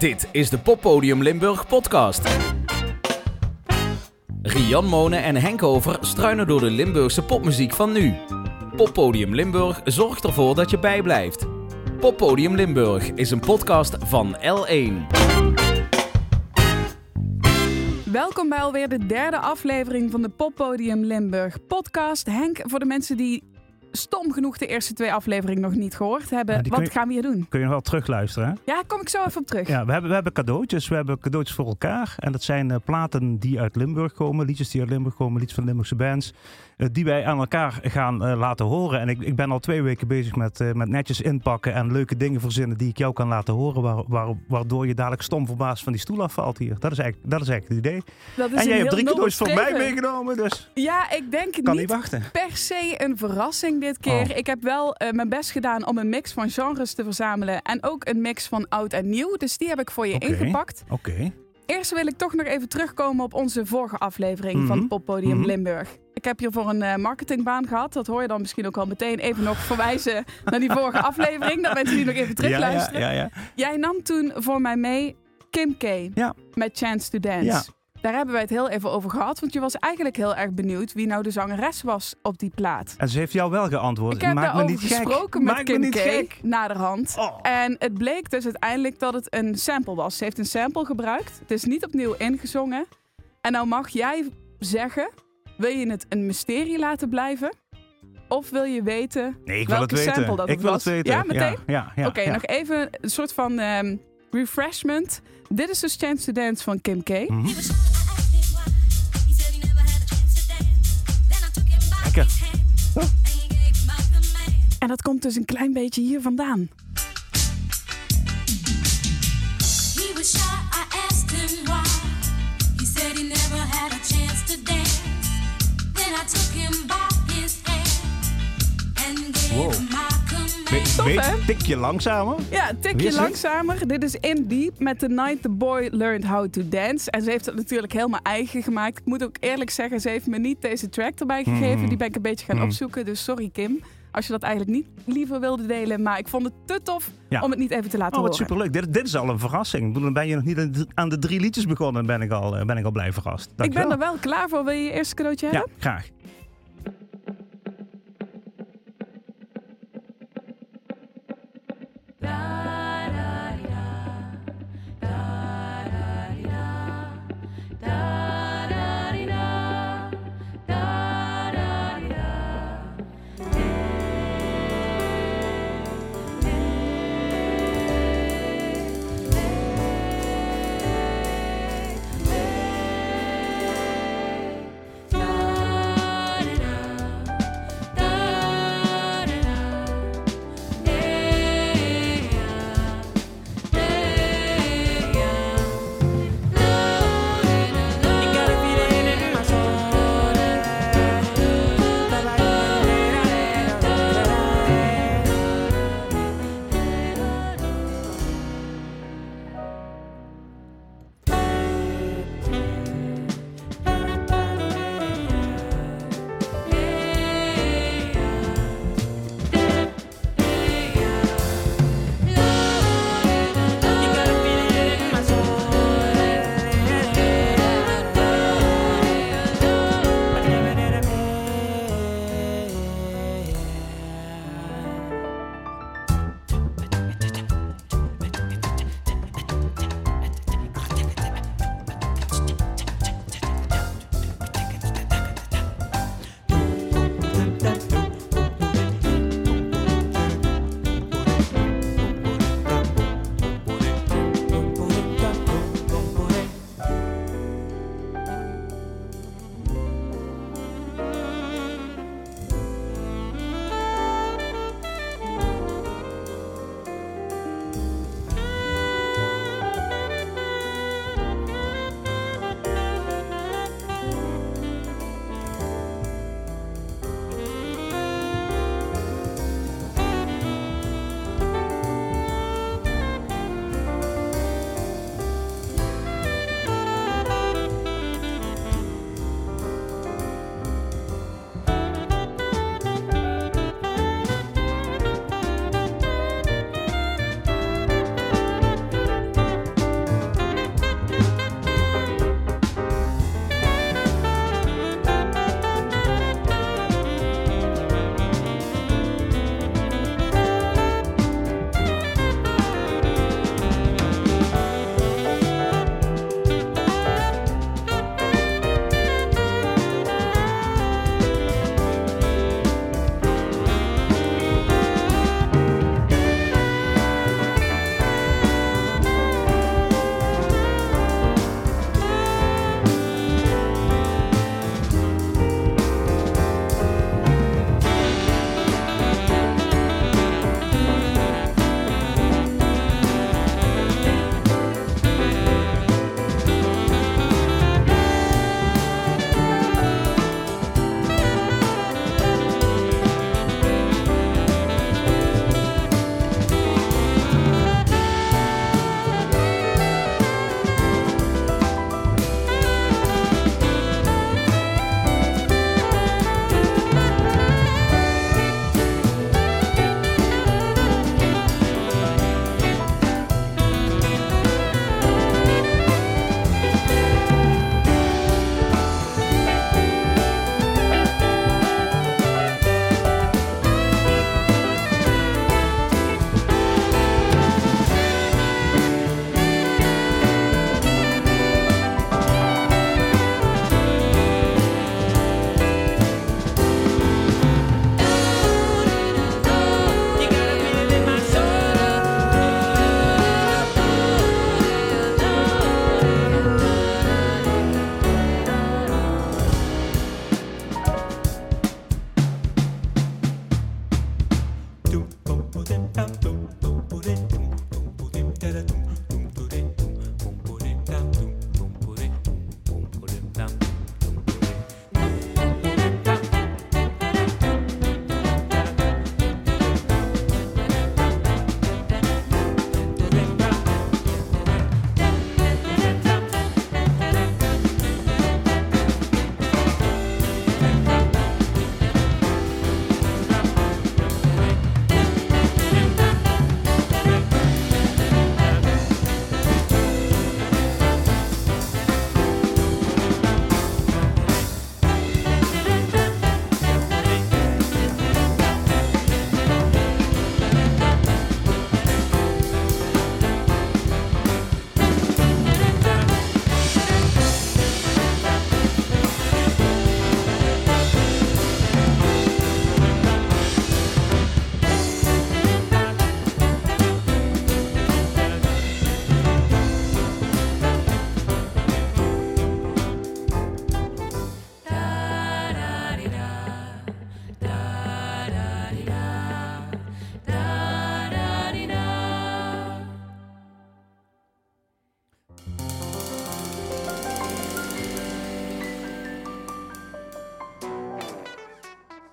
Dit is de Poppodium Limburg podcast. Rian Monen en Henk Over struinen door de Limburgse popmuziek van nu. Poppodium Limburg zorgt ervoor dat je bijblijft. Poppodium Limburg is een podcast van L1. Welkom bij alweer de derde aflevering van de Poppodium Limburg podcast. Henk, voor de mensen die stom genoeg de eerste twee afleveringen nog niet gehoord hebben, Ja, wat je- gaan we hier doen? Kun je nog wel terugluisteren, hè? Ja, kom ik zo even op terug. Ja, we hebben, we hebben cadeautjes. We hebben cadeautjes voor elkaar. En dat zijn eh, platen die uit Limburg komen. Liedjes die uit Limburg komen. Liedjes van Limburgse bands. eh, die wij aan elkaar gaan eh, laten horen. En ik, ik ben al twee weken bezig met, met netjes inpakken. En leuke dingen verzinnen die ik jou kan laten horen. Waar, waar- waardoor je dadelijk stom verbaasd van die stoel afvalt hier. Dat is eigenlijk, dat is eigenlijk het idee. Dat is En jij hebt drie cadeautjes voor mij meegenomen. Dus Ja, ik denk kan niet niet wachten. per se een verrassing dit keer. Oh. Ik heb wel eh, mijn best gedaan om een mix van genres te verzamelen. En ook een mix van oud en nieuw. Dus die heb ik voor je ingepakt. Oké. Eerst wil ik toch nog even terugkomen op onze vorige aflevering van Mhm. Poppodium Mhm. Limburg. Ik heb hiervoor een eh, marketingbaan gehad. Dat hoor je dan misschien ook al meteen. Even nog verwijzen naar die vorige aflevering. Dat mensen die nog even terugluisteren. ja, ja, ja. Jij nam toen voor mij mee Kim K. Ja. Met Chance to Dance. Daar hebben wij het heel even over gehad. Want je was eigenlijk heel erg benieuwd wie nou de zangeres was op die plaat. En ze heeft jou wel geantwoord. Ik heb Maak me daarover niet gek. gesproken met Maak me Kim niet K. gek. naderhand. Oh. En het bleek dus uiteindelijk dat het een sample was. Ze heeft een sample gebruikt. Het is niet opnieuw ingezongen. En nou mag jij zeggen, wil je het een mysterie laten blijven? Of wil je weten Nee, ik wil welke het weten. sample dat ik het wil was? het weten. Ja, meteen? Ja, ja, Oké, nog even een soort van ehm, refreshment. Dit is dus Chance to Dance van Kim K. Lekker. En dat komt dus een klein beetje hier vandaan. He Tof, Weet- hè? Tikje langzamer. Ja, tikje langzamer. Dit is In Deep met The Night the Boy Learned How to Dance. En ze heeft het natuurlijk helemaal eigen gemaakt. Ik moet ook eerlijk zeggen, ze heeft me niet deze track erbij gegeven. Mhm. Die ben ik een beetje gaan Mhm. opzoeken. Dus sorry Kim, als je dat eigenlijk niet liever wilde delen. Maar ik vond het te tof Ja. om het niet even te laten Oh, wat horen. superleuk. Dit, dit is al een verrassing. Dan ben je nog niet aan de- drie liedjes begonnen. Ben ik al, eh, ben ik al blij verrast. Ik ben er wel klaar voor. Wil je je eerste cadeautje Ja, hebben? graag. life.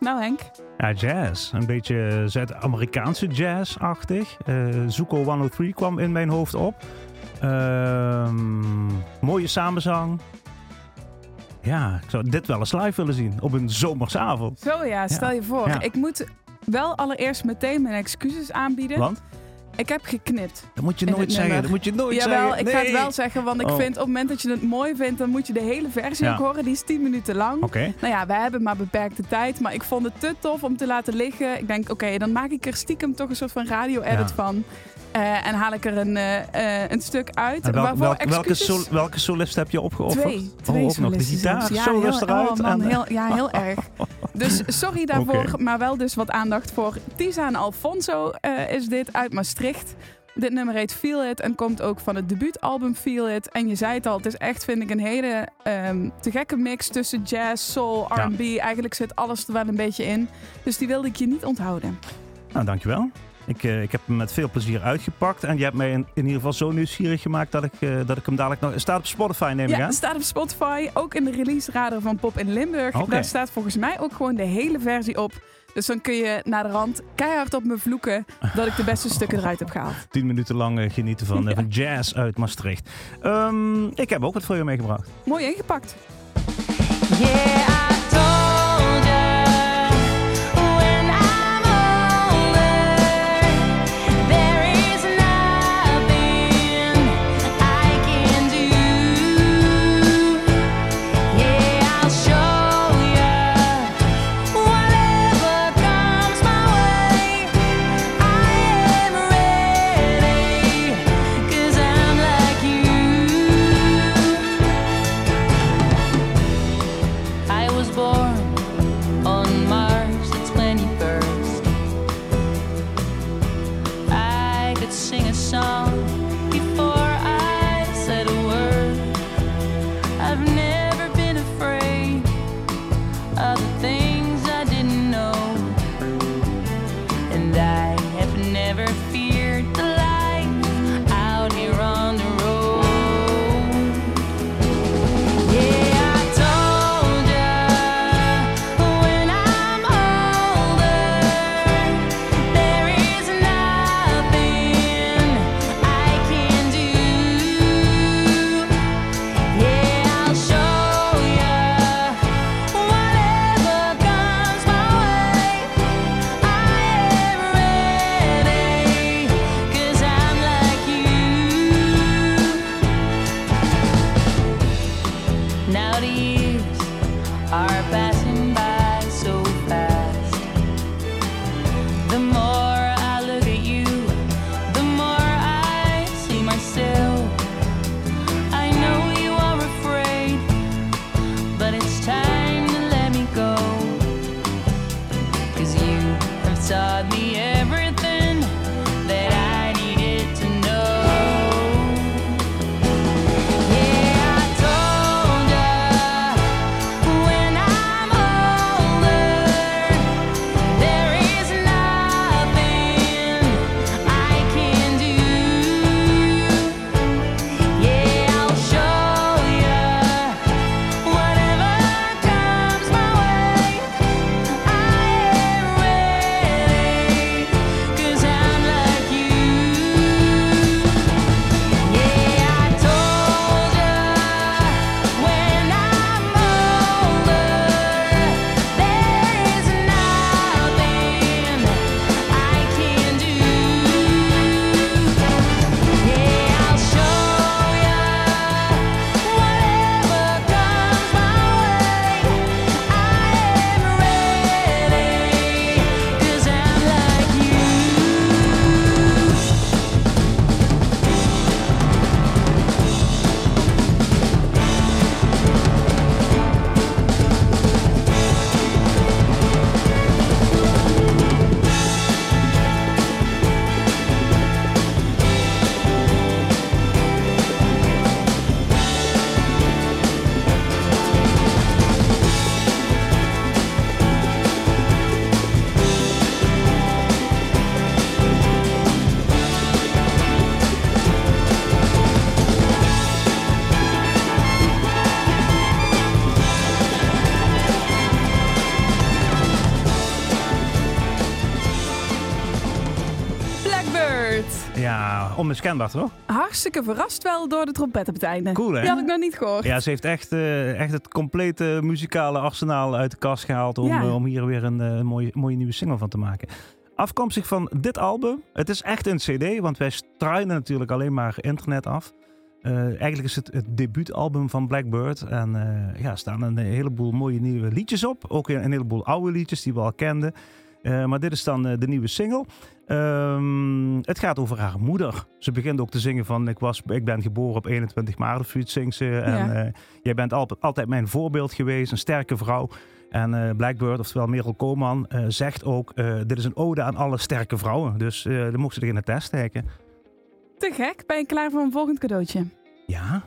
Nou Henk, Ja, jazz. Een beetje Zuid-Amerikaanse jazz-achtig. Eh Zuko 103 kwam in mijn hoofd op. Ehm, mooie samenzang. Ja, ik zou dit wel eens live willen zien. Op een zomersavond. zo ja, stel je voor. Ja. Ik moet wel allereerst meteen mijn excuses aanbieden. Want? Ik heb geknipt. Dat moet je nooit zeggen. Dat moet je nooit Jawel, zeggen. ik ga het wel zeggen, want ik Oh. vind op het moment dat je het mooi vindt, dan moet je de hele versie Ja. ook horen. Die is 10 minuten lang. Oké. Nou ja, wij hebben maar beperkte tijd, maar ik vond het te tof om te laten liggen. Ik denk, oké, dan maak ik er stiekem toch een soort van radio-edit Ja. van. Eh, en haal ik er een, eh, eh, een stuk uit. En welk- waarvoor welk- welke, excuses- sol- welke solist heb je opgeofferd? Twee. Twee oh, nog de gitaar. Ja, solist heel, eruit. oh man, en, heel, ja, heel erg. Dus sorry daarvoor, maar wel dus wat aandacht voor Tisa en Alfonso is dit uit Maastricht. Dit nummer heet Feel It en komt ook van het debuutalbum Feel It. En je zei het al, het is echt, vind ik, een hele ehm, te gekke mix tussen jazz, soul, Ja. R&B. Eigenlijk zit alles er wel een beetje in. Dus die wilde ik je niet onthouden. Nou, dankjewel. Ik, eh, ik heb hem met veel plezier uitgepakt. En je hebt mij in, in ieder geval zo nieuwsgierig gemaakt dat ik, eh, dat ik hem dadelijk nog... Staat op Spotify, neem ik Ja, aan. het staat op Spotify, ook in de release radar van Pop in Limburg. Daar staat volgens mij ook gewoon de hele versie op. Dus dan kun je naar de rand keihard op me vloeken dat ik de beste stukken eruit heb gehaald. Tien minuten lang eh, genieten van, Ja. van jazz uit Maastricht. Ehm, ik heb ook wat voor je meegebracht. Mooi ingepakt. Yeah, toch? Hartstikke verrast wel door de trompet op het einde. Cool, hè? Die had ik nog niet gehoord. Ja, ze heeft echt, eh, echt het complete muzikale arsenaal uit de kast gehaald om, Ja. eh, om hier weer een eh, mooie, mooie nieuwe single van te maken. Afkomstig van dit album, het is echt een cd, want wij struinen natuurlijk alleen maar internet af. Eigenlijk is het het debuutalbum van Blackbird. En eh ja, er staan een heleboel mooie nieuwe liedjes op. Ook een, een heleboel oude liedjes die we al kenden. Eh, maar dit is dan eh, de nieuwe single. Ehm, het gaat over haar moeder. Ze begint ook te zingen van ik, was, ik ben geboren op 21 maart of zoiets zingt ze. En Ja. eh, jij bent al- altijd mijn voorbeeld geweest, een sterke vrouw. En Blackbird, oftewel Merel Koolman, zegt ook... dit is een ode aan alle sterke vrouwen. Dus dan mocht ze er in de test steken. Te gek. Ben je klaar voor een volgend cadeautje? Ja?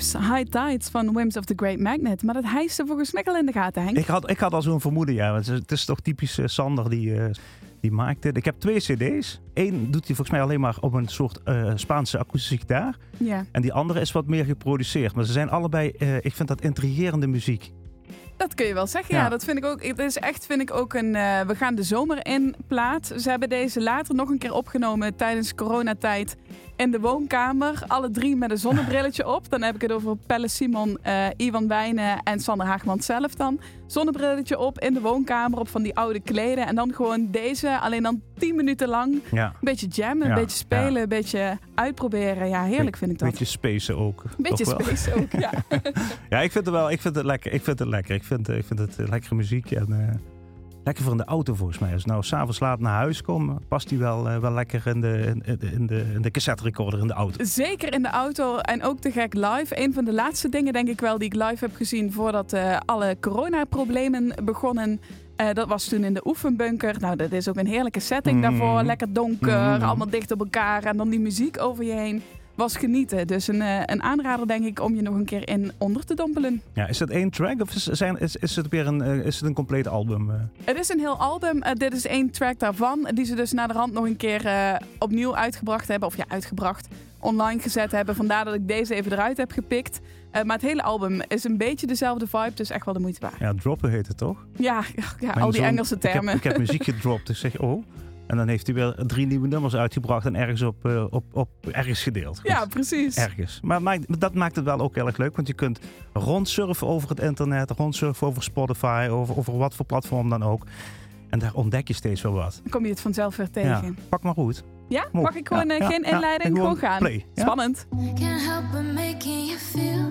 High tides van Whims of the Great Magnet. Maar dat hijste volgens mij al in de gaten, Henk. Ik had, ik had al zo'n vermoeden, ja. want Het is toch typisch eh, Sander die, eh, die maakt dit. Ik heb twee cd's. Eén doet hij volgens mij alleen maar op een soort eh, Spaanse akoestische gitaar. Ja, En die andere is wat meer geproduceerd. Maar ze zijn allebei, ik vind dat intrigerende muziek. Dat kun je wel zeggen. Ja, Ja. dat vind ik ook. Het is echt, vind ik ook een. eh, we gaan de zomer in plaat. Ze hebben deze later nog een keer opgenomen tijdens coronatijd in de woonkamer. Alle drie met een zonnebrilletje op. Dan heb ik het over Pelle Simon, eh, Ivan Wijnen en Sander Haagman zelf dan. Zonnebrilletje op in de woonkamer op van die oude kleden. En dan gewoon deze, alleen dan 10 minuten lang. Een beetje jammen, een beetje spelen, een beetje uitproberen. Ja, heerlijk vind ik dat. Beetje spacen ook. Een beetje toch wel. space ook, ja. Ja, ik vind het wel. Ik vind het lekker. Ik vind het lekker. Ik vind, ik vind het lekkere muziek. En, eh, lekker voor in de auto volgens mij. Als ik nou s'avonds laat naar huis kom, past die wel, eh, wel lekker in de, in, de, in de cassette recorder in de auto. Zeker in de auto en ook te gek live. Een van de laatste dingen denk ik wel die ik live heb gezien voordat eh, alle coronaproblemen begonnen. Eh, dat was toen in de oefenbunker. Nou, dat is ook een heerlijke setting Mhm. daarvoor. Lekker donker, Mhm. allemaal dicht op elkaar en dan die muziek over je heen. Was genieten. Dus een, eh, een aanrader denk ik om je nog een keer in onder te dompelen. Ja, is het één track of is, zijn, is, is het weer een, eh, is het een compleet album? eh? Het is een heel album. Dit is één track daarvan. Die ze dus naar de rand nog een keer opnieuw uitgebracht hebben. Of ja, uitgebracht. Online gezet hebben. Vandaar dat ik deze even eruit heb gepikt. Maar het hele album is een beetje dezelfde vibe. Dus echt wel de moeite waard. Ja, droppen heet het toch? Ja, ja al die zoon- Engelse ik heb- termen. Ik heb, muziek gedropt. Ik zeg, oh. En dan heeft hij weer drie nieuwe nummers uitgebracht en ergens op, eh, op, op ergens gedeeld. Goed. ja, precies. Ergens. Maar maakt- dat maakt het wel ook heel erg leuk, want je kunt rondsurfen over het internet, rondsurfen over Spotify, over, over wat voor platform dan ook. En daar ontdek je steeds wel wat. Dan kom je het vanzelf weer Ja, tegen. pak maar goed. Ja? Mooi. Mag ik gewoon Ja, eh, ja, geen ja. inleiding? En gewoon gaan. Play. Ja? Spannend. Can't help but making you feel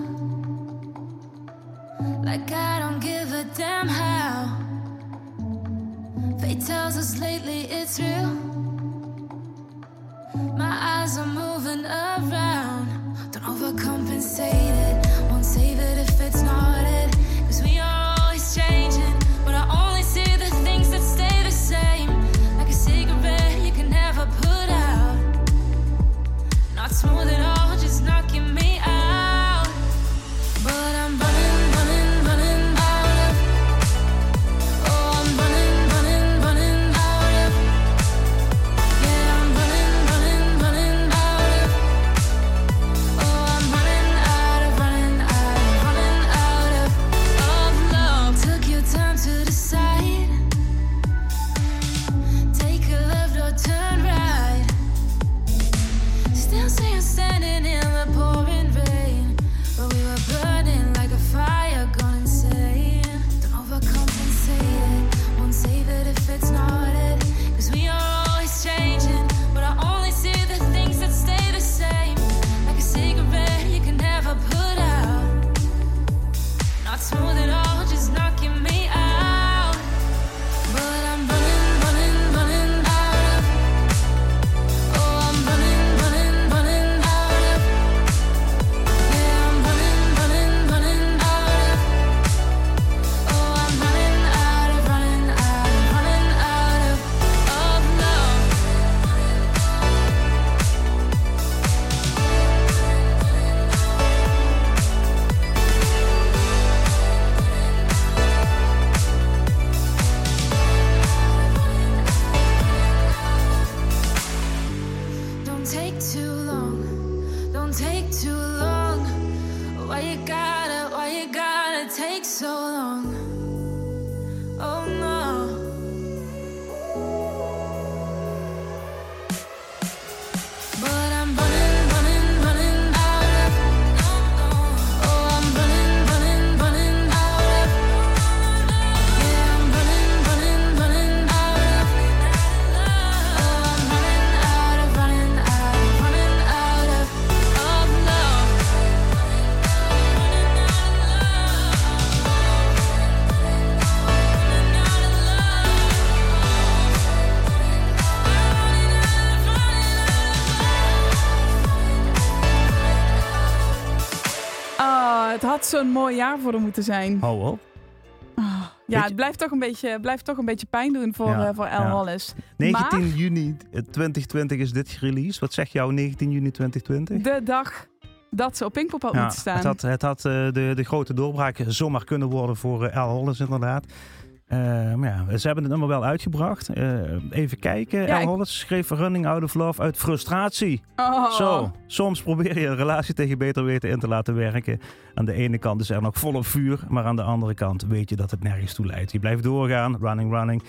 like I don't give a damn how. Fate tells us lately it's real. My eyes are moving around. Don't overcompensate it. Won't save it if it's not it. Cause we are always changing. But I only see the things that stay the same. Like a cigarette you can never put out. Not smooth at all, So het had zo'n mooi jaar voor hem moeten zijn. Hou op. Ah, ja, het blijft toch een beetje, blijft toch een beetje pijn doen voor, Ja, eh, voor El ja. Wallace. 19 Maar- juni 2020 is dit gereleased. Wat zeg jou 19 juni 2020? De dag dat ze op Pinkpop had Ja, moeten staan. Het had, het had eh, de, de grote doorbraak zomaar kunnen worden voor eh, Al Hollis inderdaad. Eh, maar ja, ze hebben het nummer wel uitgebracht. Eh, even kijken. Ja, ik- Hollis schreef Running Out of Love uit frustratie. Oh. Zo, soms probeer je een relatie tegen beter weten in te laten werken. Aan de ene kant is er nog volop vuur, maar aan de andere kant weet je dat het nergens toe leidt. Je blijft doorgaan, running, running.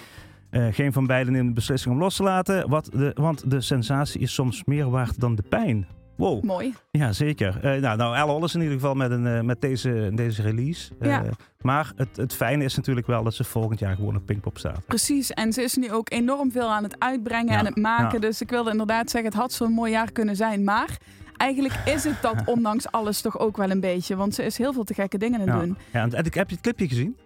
Eh, geen van beiden neemt de beslissing om los te laten, wat de, want de sensatie is soms meer waard dan de pijn. Wow, Mooi. ja zeker. Eh, nou, nou, Al Hollis in ieder geval met, een, eh, met deze, deze release. Eh, Ja. Maar het, het fijne is natuurlijk wel dat ze volgend jaar gewoon op Pinkpop staat. Precies. En ze is nu ook enorm veel aan het uitbrengen Ja, en het maken. ja. Dus ik wilde inderdaad zeggen, het had zo'n mooi jaar kunnen zijn. Maar eigenlijk is het dat ondanks alles toch ook wel een beetje. Want ze is heel veel te gekke dingen aan het doen. Ja, en, heb je het clipje gezien?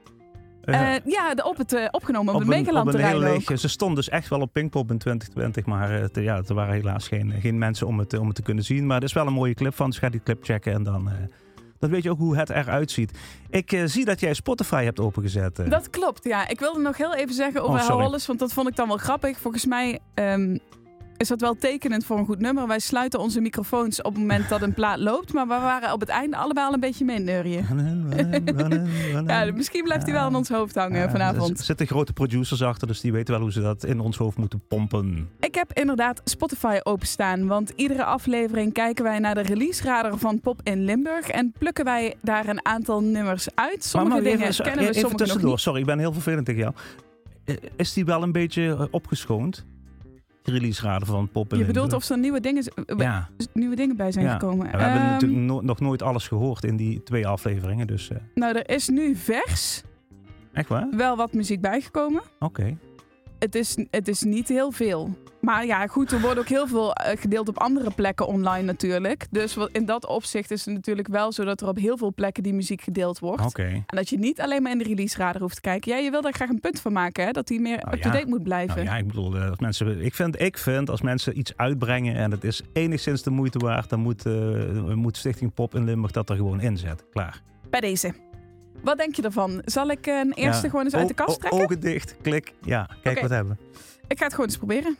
Eh, ja, de, op het, eh, opgenomen op, Megaland op terrein ook. leeg- Ze stond dus echt wel op Pinkpop in 2020, maar eh, te- ja, er waren helaas geen, geen mensen om het, om het te kunnen zien. Maar er is wel een mooie clip van, dus ga die clip checken en dan, dan weet je ook hoe het eruit ziet. Ik zie dat jij Spotify hebt opengezet. Dat klopt, ja. Ik wilde nog heel even zeggen over Oh. Hollis, want dat vond ik dan wel grappig. Volgens mij ehm, is dat wel tekenend voor een goed nummer. Wij sluiten onze microfoons op het moment dat een plaat loopt, maar we waren op het einde allebei al een beetje mee neurien. Running, running, running, running. Ja, misschien blijft hij wel in ons hoofd hangen vanavond. Er zitten grote producers achter, dus die weten wel hoe ze dat in ons hoofd moeten pompen. Ik heb inderdaad Spotify openstaan, want iedere aflevering kijken wij naar de release-radar van Pop in Limburg en plukken wij daar een aantal nummers uit. Sommige maar dingen even, kennen we, even sommige tussendoor, sorry, ik ben heel vervelend tegen jou. Is die wel een beetje eh, opgeschoond? Die release-raden van Pop en Je bedoelt of er nieuwe dingen, Ja, nieuwe dingen bij zijn Ja. gekomen. We hebben Ehm, natuurlijk no- nog nooit alles gehoord in die twee afleveringen, dus eh, Nou, er is nu vers echt waar? wel wat muziek bijgekomen. Oké. Het is, het is niet heel veel. Maar ja, goed, er wordt ook heel veel eh, gedeeld op andere plekken online natuurlijk. Dus in dat opzicht is het natuurlijk wel zo dat er op heel veel plekken die muziek gedeeld wordt. En dat je niet alleen maar in de release-radar hoeft te kijken. Ja, je wil daar graag een punt van maken, hè? Dat die meer Nou up-to-date ja. moet blijven. Nou ja, ik bedoel, eh, als mensen, ik, vind, ik vind als mensen iets uitbrengen en het is enigszins de moeite waard, dan moet, eh, moet Stichting Pop in Limburg dat er gewoon inzetten. Klaar. Bij deze. Wat denk je ervan? Zal ik een eerste Ja. gewoon eens uit de O- kast o- trekken? Ogen dicht, klik. Ja, kijk Oké. wat hebben we. Ik ga het gewoon eens proberen.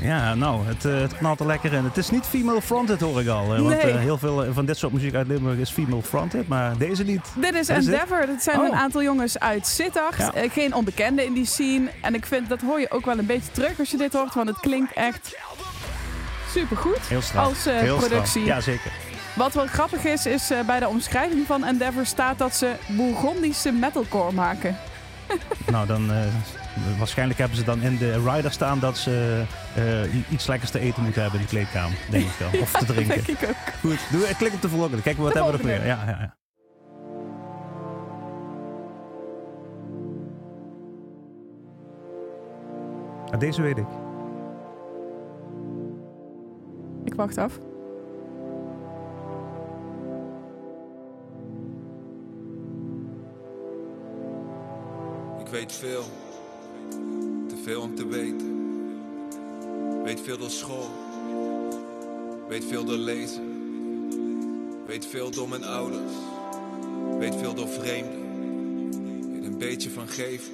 Ja, nou, het, eh, het knalt er lekker in. Het is niet female fronted, hoor ik al. hè, Want eh, heel veel van dit soort muziek uit Limburg is female fronted, maar deze niet. Dit is? Endeavor. Dat zijn Oh. een aantal jongens uit Sittard. Ja. Eh, geen onbekende in die scene. En ik vind, dat hoor je ook wel een beetje terug als je dit hoort. Want het klinkt echt supergoed. Heel straf. Als eh, Heel straf. productie. Ja, zeker. Wat wel grappig is, is eh, bij de omschrijving van Endeavor staat dat ze Bourgondische metalcore maken. Nou, dan... eh, waarschijnlijk hebben ze dan in de rider staan dat ze eh, iets lekkers te eten moeten hebben in de kleedkamer. Denk ik wel. Of te drinken. Denk ik ook. Goed, doe, klik op de volgende. Kijken we wat De hebben we nog volgende. meer. Ja, ja, ja. Ja, deze weet ik. Ik wacht af. Ik weet veel, te veel om te weten. Weet veel door school, weet veel door lezen. Weet veel door mijn ouders, weet veel door vreemden. Weet een beetje van geven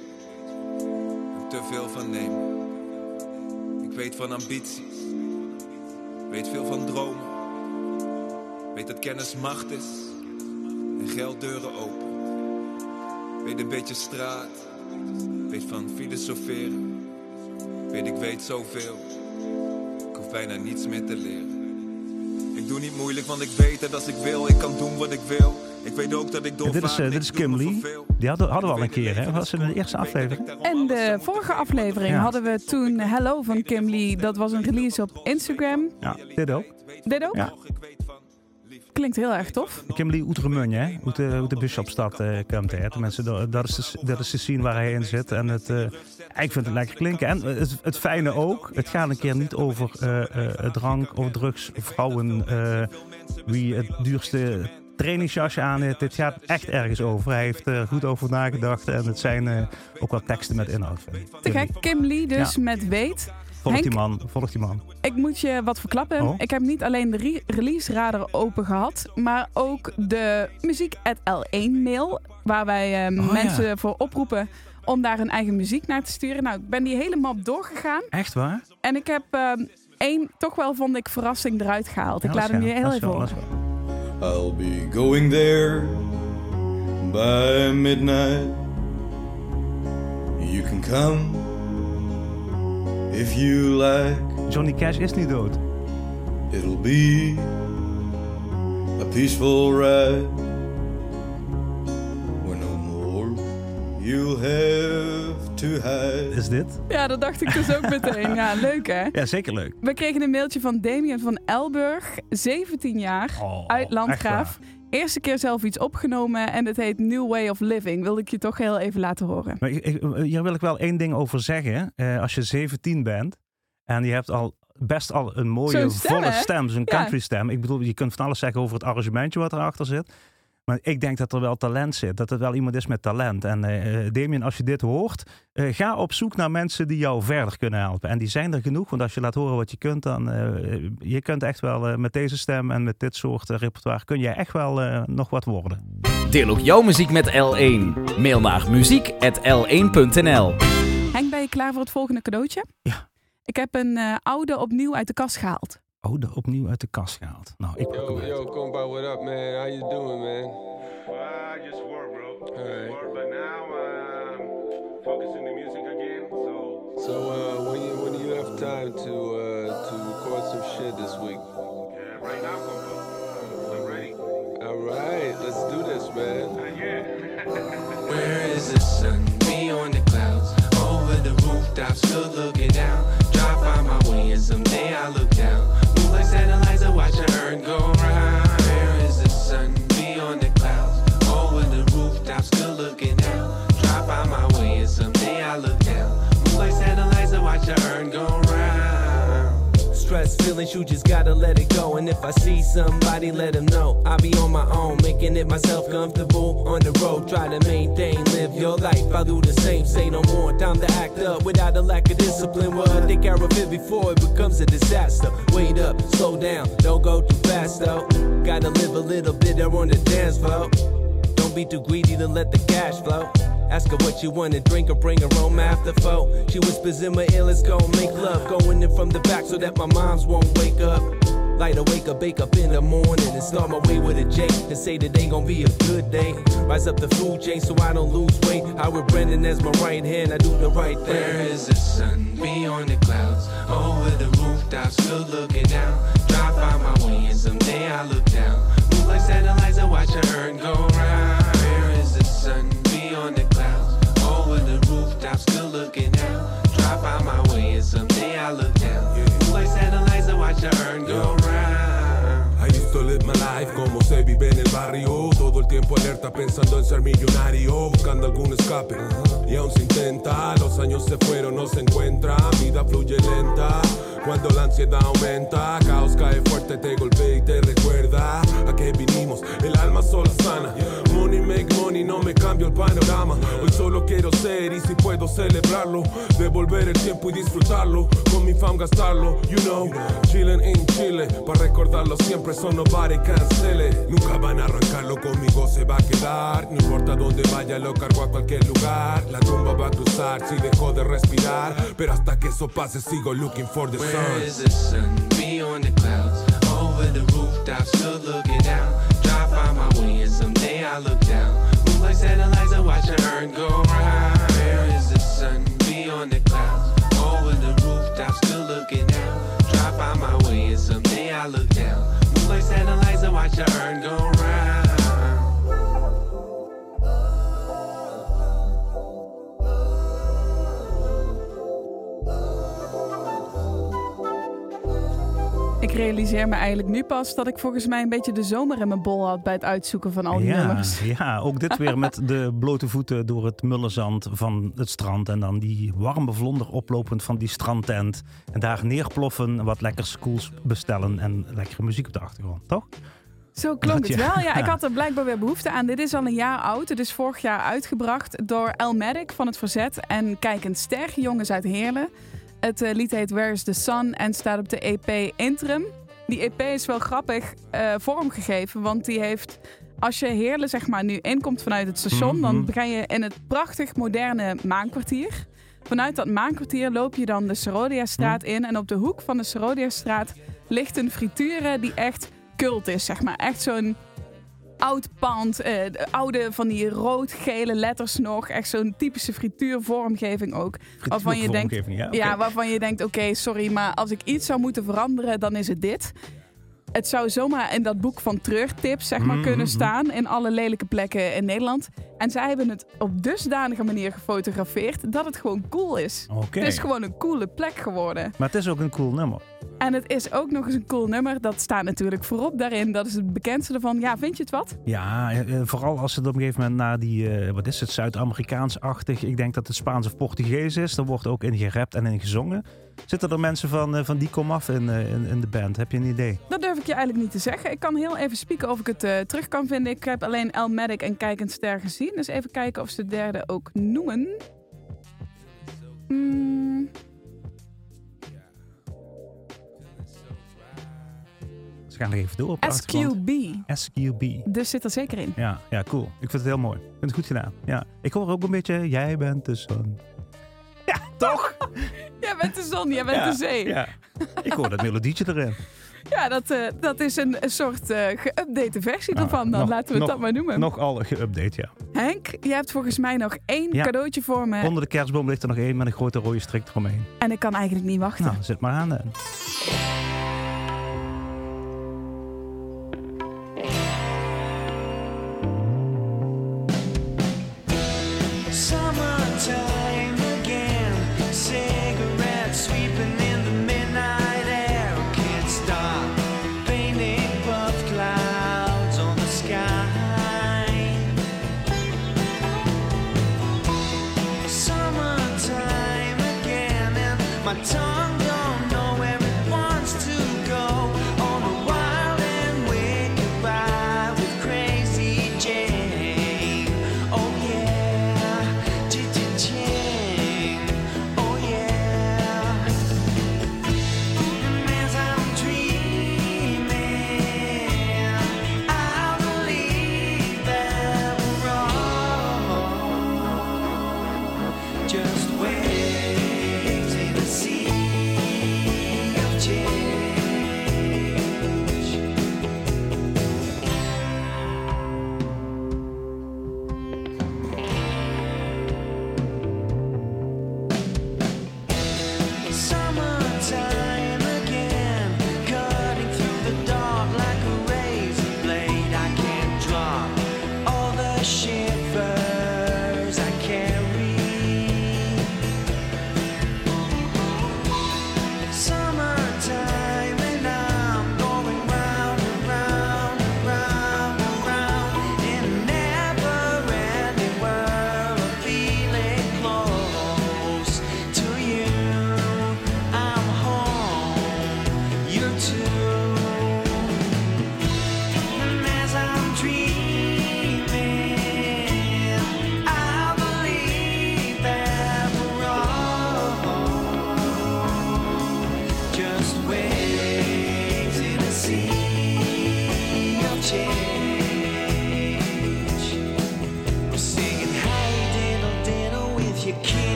en te veel van nemen. Ik weet van ambities, weet veel van dromen. Weet dat kennis macht is en geld deuren opent. Weet een beetje straat, weet van filosoferen. Weet ik weet zoveel, ik hoef bijna niets meer te leren. Ik doe niet moeilijk, want ik weet dat als ik wil, ik kan doen wat ik wil. Ik weet ook dat ik door dit is, eh, dit is Kim Lee. Die hadden, hadden we al een keer, hè? Was in de eerste aflevering? En de vorige aflevering Ja. hadden we toen Hello van Kim Lee. Dat was een release op Instagram. Ja, dit ook. Dit ook? Ja. Klinkt heel erg tof. Kimberly Oetremunje, hè? Uit de, uit de eh komt hè. Tenminste, dat- dat is, de, dat is de scene waar hij in zit. En het, eh, ik vind het lekker klinken. En het, het fijne ook, het gaat een keer niet over eh, drank of drugs, vrouwen, wie het duurste trainingsjasje aan heeft. Dit gaat echt ergens over. Hij heeft er goed over nagedacht. En het zijn ook wel teksten met inhoud. Te gek, Kim Lee dus Ja. met Weet. Volg die man, volg die man. Ik moet je wat verklappen. Oh. Ik heb niet alleen de re- release radar open gehad, maar ook de muziek L1 mail, waar wij eh, Oh, ja. mensen voor oproepen om daar hun eigen muziek naar te sturen. Nou, ik ben die hele map doorgegaan Echt waar? en ik heb eh, één, toch wel vond ik, verrassing eruit gehaald. Ik laat hem je heel even horen. I'll be going there by midnight. You can come if you like. Johnny Cash is niet dood. It'll be a peaceful ride where no more you'll have to hide. Is dit? Ja, dat dacht ik dus ook meteen. Ja, leuk hè? Ja, zeker leuk. We kregen een mailtje van Damien van Elburg, 17 jaar, Oh, uit echt Landgraaf. Eerste keer zelf iets opgenomen en het heet New Way of Living. Wilde ik je toch heel even laten horen. Maar ik- hier wil ik wel één ding over zeggen. Eh, als je 17 bent en je hebt al best al een mooie stem, volle hè? stem, zo'n Ja. country stem. Ik bedoel, je kunt van alles zeggen over het arrangementje wat erachter zit. Maar ik denk dat er wel talent zit. Dat het wel iemand is met talent. En eh eh, Damien, als je dit hoort, eh, ga op zoek naar mensen die jou verder kunnen helpen. En die zijn er genoeg. Want als je laat horen wat je kunt, dan eh je kunt echt wel eh, met deze stem en met dit soort repertoire kun je echt wel eh, nog wat worden. Deel ook jouw muziek met L1. Mail naar muziek.l1.nl Henk, ben je klaar voor het volgende cadeautje? Ja. Ik heb een eh, oude opnieuw uit de kast gehaald. Oh, de opnieuw uit de kast gehaald. Nou, ik pak hem Yo, uit. yo, Compa, what up, man? How you doing, man? Well, I just work, bro. Just Alright. work, but now I'm focusing the music again. So So, uh, when you when do you have time to uh, to record some shit this week? yeah, right now, Coco, I'm ready. All right, let's do this, man. Uh, yeah. Where is the sun? Me on the clouds, over the rooftops, still looking down. Feelings, you just gotta let it go. And if I see somebody, let them know. I'll be on my own, making it myself comfortable on the road. Try to maintain, live your life. I'll do the same, say no more. Time to act up without a lack of discipline. Well, take care of it before it becomes a disaster. Wait up, slow down, don't go too fast though. Gotta live a little bit there on the dance floor. Be too greedy to let the cash flow. Ask her what you want to drink or bring her home after four. She whispers in my ear, let's go make love. Going in from the back so that my moms won't wake up. Light a wake up, bake up in the morning and start my way with a J and say ain't gonna be a good day. Rise up the food chain so I don't lose weight. I with Brendan as my right hand, I do the right thing. is the sun? Be on the clouds, over the rooftops, still looking. Out Alerta pensando en ser millonario Buscando algún escape. Y aún se intenta Los años se fueron, no se encuentra Vida fluye lenta. Cuando la ansiedad aumenta Caos cae fuerte, te golpea y te recuerda A qué vinimos, el alma sola sana Money make money, no me cambio el panorama. Hoy solo quiero ser y si puedo celebrarlo Devolver el tiempo y disfrutarlo Con mi fam gastarlo, you know. Chilling in Chile, para recordarlo siempre Son nobody cancele. Nunca van a arrancarlo, conmigo se va a quedar. No importa dónde vaya, lo cargo a cualquier lugar. La tumba va a cruzar si dejo de respirar. Pero hasta que eso pase sigo looking for the Where sun is the sun? Be on the clouds, over the rooftops, still looking down. Drop out my way and I look down. Like satellites, I watch the earth go round. Where is the sun? Realiseer me eigenlijk nu pas dat ik volgens mij een beetje de zomer in mijn bol had bij het uitzoeken van al die ja, nummers. ja, ook dit weer met de blote voeten door het mullenzand van het strand. En dan die warme vlonder oplopend van die strandtent. En daar neerploffen, wat lekkers koels bestellen en lekkere muziek op de achtergrond, toch? Zo klonk het wel. Ja, ik had er blijkbaar weer behoefte aan. Dit is al een jaar oud. Het is vorig jaar uitgebracht door Elmatic van het Verzet en Kijkend Ster, jongens uit Heerlen. Het eh, lied heet Where is the Sun en staat op de EP Interim. Die EP is wel grappig eh, vormgegeven, want die heeft... Als je Heerlen zeg maar nu inkomt vanuit het station, Mhm. dan begin je in het prachtig moderne Maankwartier. Vanuit dat Maankwartier loop je dan de Serodiastraat in. En op de hoek van de Serodiastraat ligt een frituur die echt cult is, zeg maar. Echt zo'n oud pand, eh, de oude van die rood-gele letters nog. Echt zo'n typische frituurvormgeving ook. Waarvan je denkt, ja, waarvan je denkt, oké, sorry, maar als ik iets zou moeten veranderen, dan is het dit. Het zou zomaar in dat boek van treurtips zeg maar, Mhm, kunnen mhm. staan in alle lelijke plekken in Nederland. En zij hebben het op dusdanige manier gefotografeerd dat het gewoon cool is. Het is gewoon een coole plek geworden. Maar het is ook een cool nummer. En het is ook nog eens een cool nummer. Dat staat natuurlijk voorop daarin. Dat is het bekendste ervan. Ja, vind je het wat? Ja, eh, eh, vooral als het op een gegeven moment naar die, eh, wat is het, Zuid-Amerikaans-achtig. Ik denk dat het Spaans of Portugees is. Daar wordt ook in gerapt en in gezongen. Zitten er mensen van, eh, van die komaf in, eh, in, in de band? Heb je een idee? Dat durf ik je eigenlijk niet te zeggen. Ik kan heel even spieken of ik het eh, terug kan vinden. Ik heb alleen El Medic en Kijkend Ster gezien. Dus even kijken of ze de derde ook noemen. Hmm, Ze gaan er even door op. SQB. SQB. Dus zit er zeker in. Ja, ja, cool. Ik vind het heel mooi. Ik vind het goed gedaan. Ja. Ik hoor ook een beetje, jij bent de zon. Ja, toch? Jij bent de zon, jij bent ja, de zee. Ja. Ik hoor dat melodietje erin. Ja, dat, eh, dat is een, soort eh geüpdate versie Nou, ervan. Dan nog- laten we het nog- dat maar noemen. Nogal geüpdate, ja. Henk, je hebt volgens mij nog één Ja. cadeautje voor me. Onder de kerstboom ligt er nog één met een grote rode strik eromheen. En ik kan eigenlijk niet wachten. Nou, zet maar aan dan.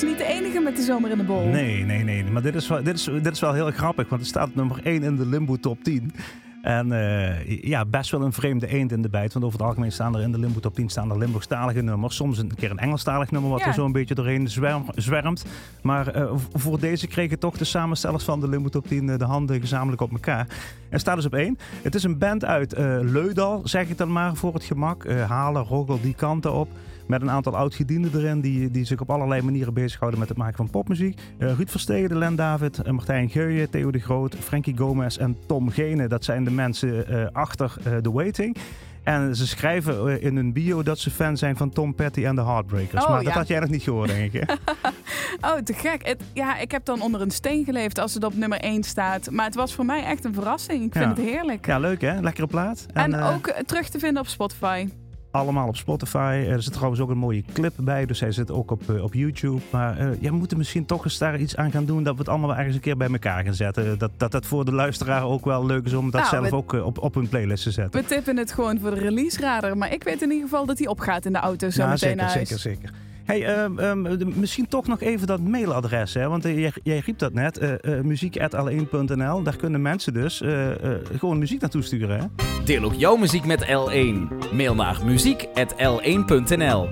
Was niet de enige met de zomer in de bol. Nee, nee, nee. Maar dit is wel, dit is, dit is wel heel grappig, want het staat nummer 1 in de Limbo Top 10. En eh, ja, best wel een vreemde eend in de bijt. Want over het algemeen staan er in de Limbo Top 10 staan er Limburgstalige nummers. Soms een keer een Engelstalig nummer wat Ja. er zo een beetje doorheen zwerm- zwermt. Maar eh, voor deze kregen toch de samenstellers van de Limbo Top 10 eh, de handen gezamenlijk op elkaar. En staat dus op één. Het is een band uit Leudal, zeg ik dan maar voor het gemak. Halen, Roggel, die kanten op. Met een aantal oud-gedienden erin die, die zich op allerlei manieren bezighouden met het maken van popmuziek. Eh, Ruud Verstegen, Len David, eh, Martijn Geuyen, Theo de Groot, Frankie Gomez en Tom Gene. Dat zijn de mensen eh, achter eh, The Waiting. En ze schrijven in hun bio dat ze fan zijn van Tom Petty en de Heartbreakers. Oh, maar dat ja. had jij nog niet gehoord, denk ik. Oh, te gek. Het, ja, ik heb dan onder een steen geleefd als het op nummer 1 staat. Maar het was voor mij echt een verrassing. Ik vind Ja. het heerlijk. Ja, leuk hè? Lekkere plaat. En, eh, ook terug te vinden op Spotify. Allemaal op Spotify. Er zit trouwens ook een mooie clip bij. Dus hij zit ook op, eh, op YouTube. Maar eh, ja, we moeten misschien toch eens daar iets aan gaan doen. Dat we het allemaal wel ergens een keer bij elkaar gaan zetten. Dat dat, dat voor de luisteraar ook wel leuk is om dat Nou, zelf we- ook eh, op, op hun playlist te zetten. We tippen het gewoon voor de release radar. Maar ik weet in ieder geval dat hij opgaat in de auto zo ja, meteen zeker, naar huis. zeker, zeker. Hey, ehm, ehm, de- misschien toch nog even dat mailadres. Hè? Want eh, jij, jij riep dat net. eh eh muziek.l1.nl. Daar kunnen mensen dus gewoon muziek naartoe sturen. Hè? Deel ook jouw muziek met L1. Mail naar muziek.l1.nl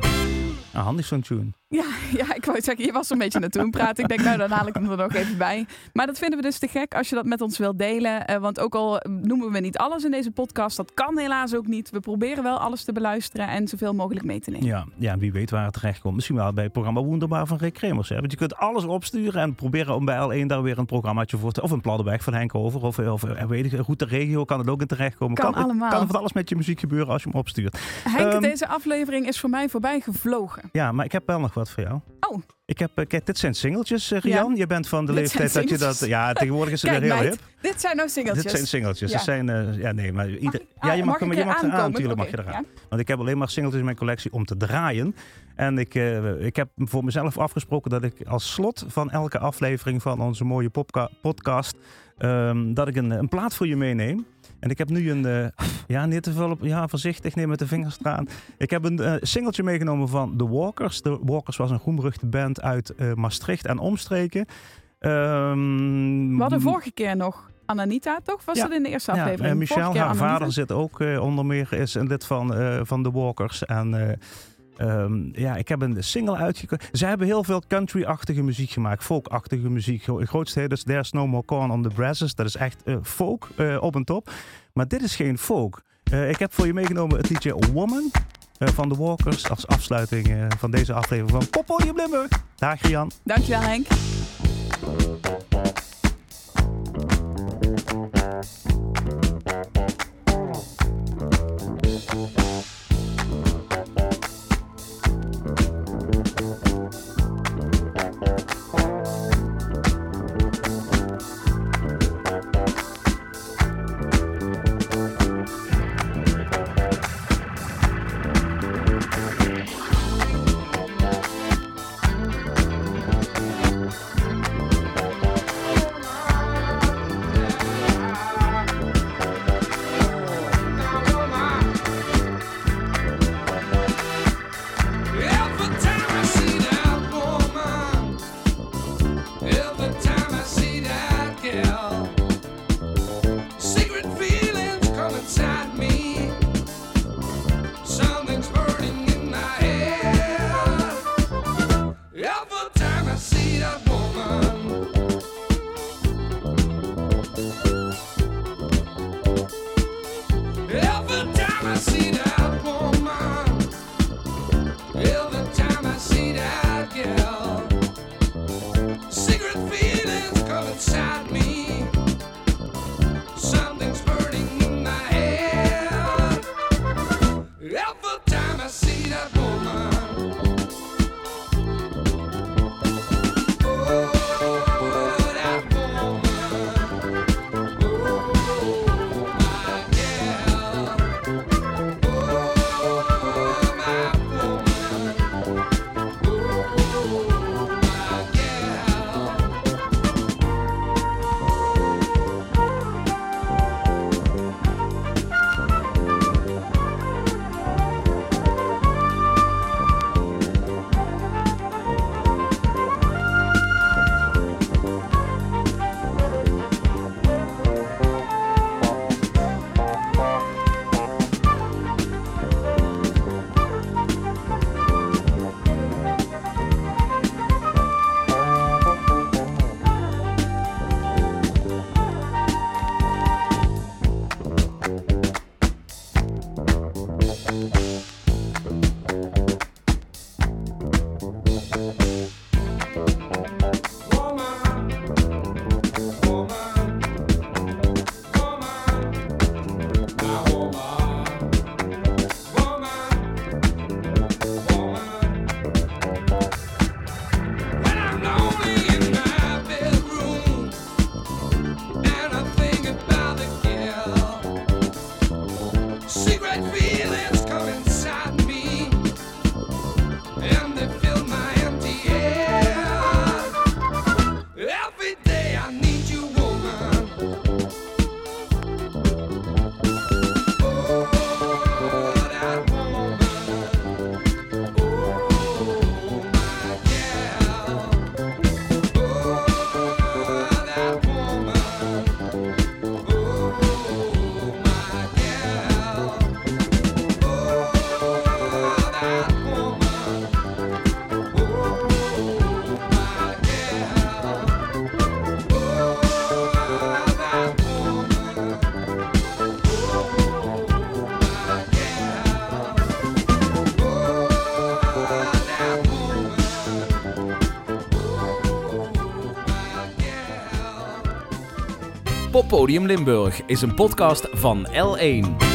Ah, handig zo'n tune. Ja, ja, ik wou zeggen, je was een beetje naartoe praten. Ik denk, nou, dan haal ik hem er nog even bij. Maar dat vinden we dus te gek als je dat met ons wilt delen. Eh, want ook al noemen we niet alles in deze podcast, dat kan helaas ook niet. We proberen wel alles te beluisteren en zoveel mogelijk mee te nemen. Ja, ja, wie weet waar het terecht komt. Misschien wel bij het programma Wonderbaar van Rick Kremers. Hè? Want je kunt alles opsturen en proberen om bij L1 daar weer een programmaatje voor te... Of een Pladdenberg van Henk Over. Of, of eh, weet ik, goed de regio kan het ook in terechtkomen. Kan allemaal. Kan van alles met je muziek gebeuren als je hem opstuurt. Henk, Ehm, deze aflevering is voor mij voorbij gevlogen. Ja, maar ik heb wel nog wat voor jou. Oh. Ik heb, eh, kijk, dit zijn singeltjes, eh, Rian. Ja. Je bent van de Dit leeftijd dat je dat... Ja, tegenwoordig is het weer heel meid, hip. dit zijn nou singeltjes. Dit zijn singeltjes. Ja. Dit zijn, eh, ja, nee, maar ieder, ja, je mag, je mag eraan, natuurlijk mag je eraan. ja. Want ik heb alleen maar singeltjes in mijn collectie om te draaien. En ik, eh, ik heb voor mezelf afgesproken dat ik als slot van elke aflevering van onze mooie podcast... ehm, dat ik een, een plaat voor je meeneem. En ik heb nu een, eh, ja, niet te veel op, ja, voorzichtig, neem met de vingers eraan. Ik heb een eh, singeltje meegenomen van The Walkers. The Walkers was een groenberuchte band uit eh, Maastricht en omstreken. Ehm, We hadden vorige keer nog Ananita, toch? Was Ja. dat in de eerste ja, aflevering? en Michel, haar Ananita. vader, zit ook eh, onder meer, is een lid van, eh, van The Walkers. En eh, ehm, ja, ik heb een single uitgekozen. Ze hebben heel veel country-achtige muziek gemaakt, folk-achtige muziek. Grootste is There's No More Corn on the Brasses. Dat is echt eh, folk eh, op en top. Maar dit is geen folk. Eh, ik heb voor je meegenomen het liedje Woman van The Walkers als afsluiting van deze aflevering van Poppodium Limburg. Dag Jan. Dankjewel Henk. Poppodium Limburg is een podcast van L1.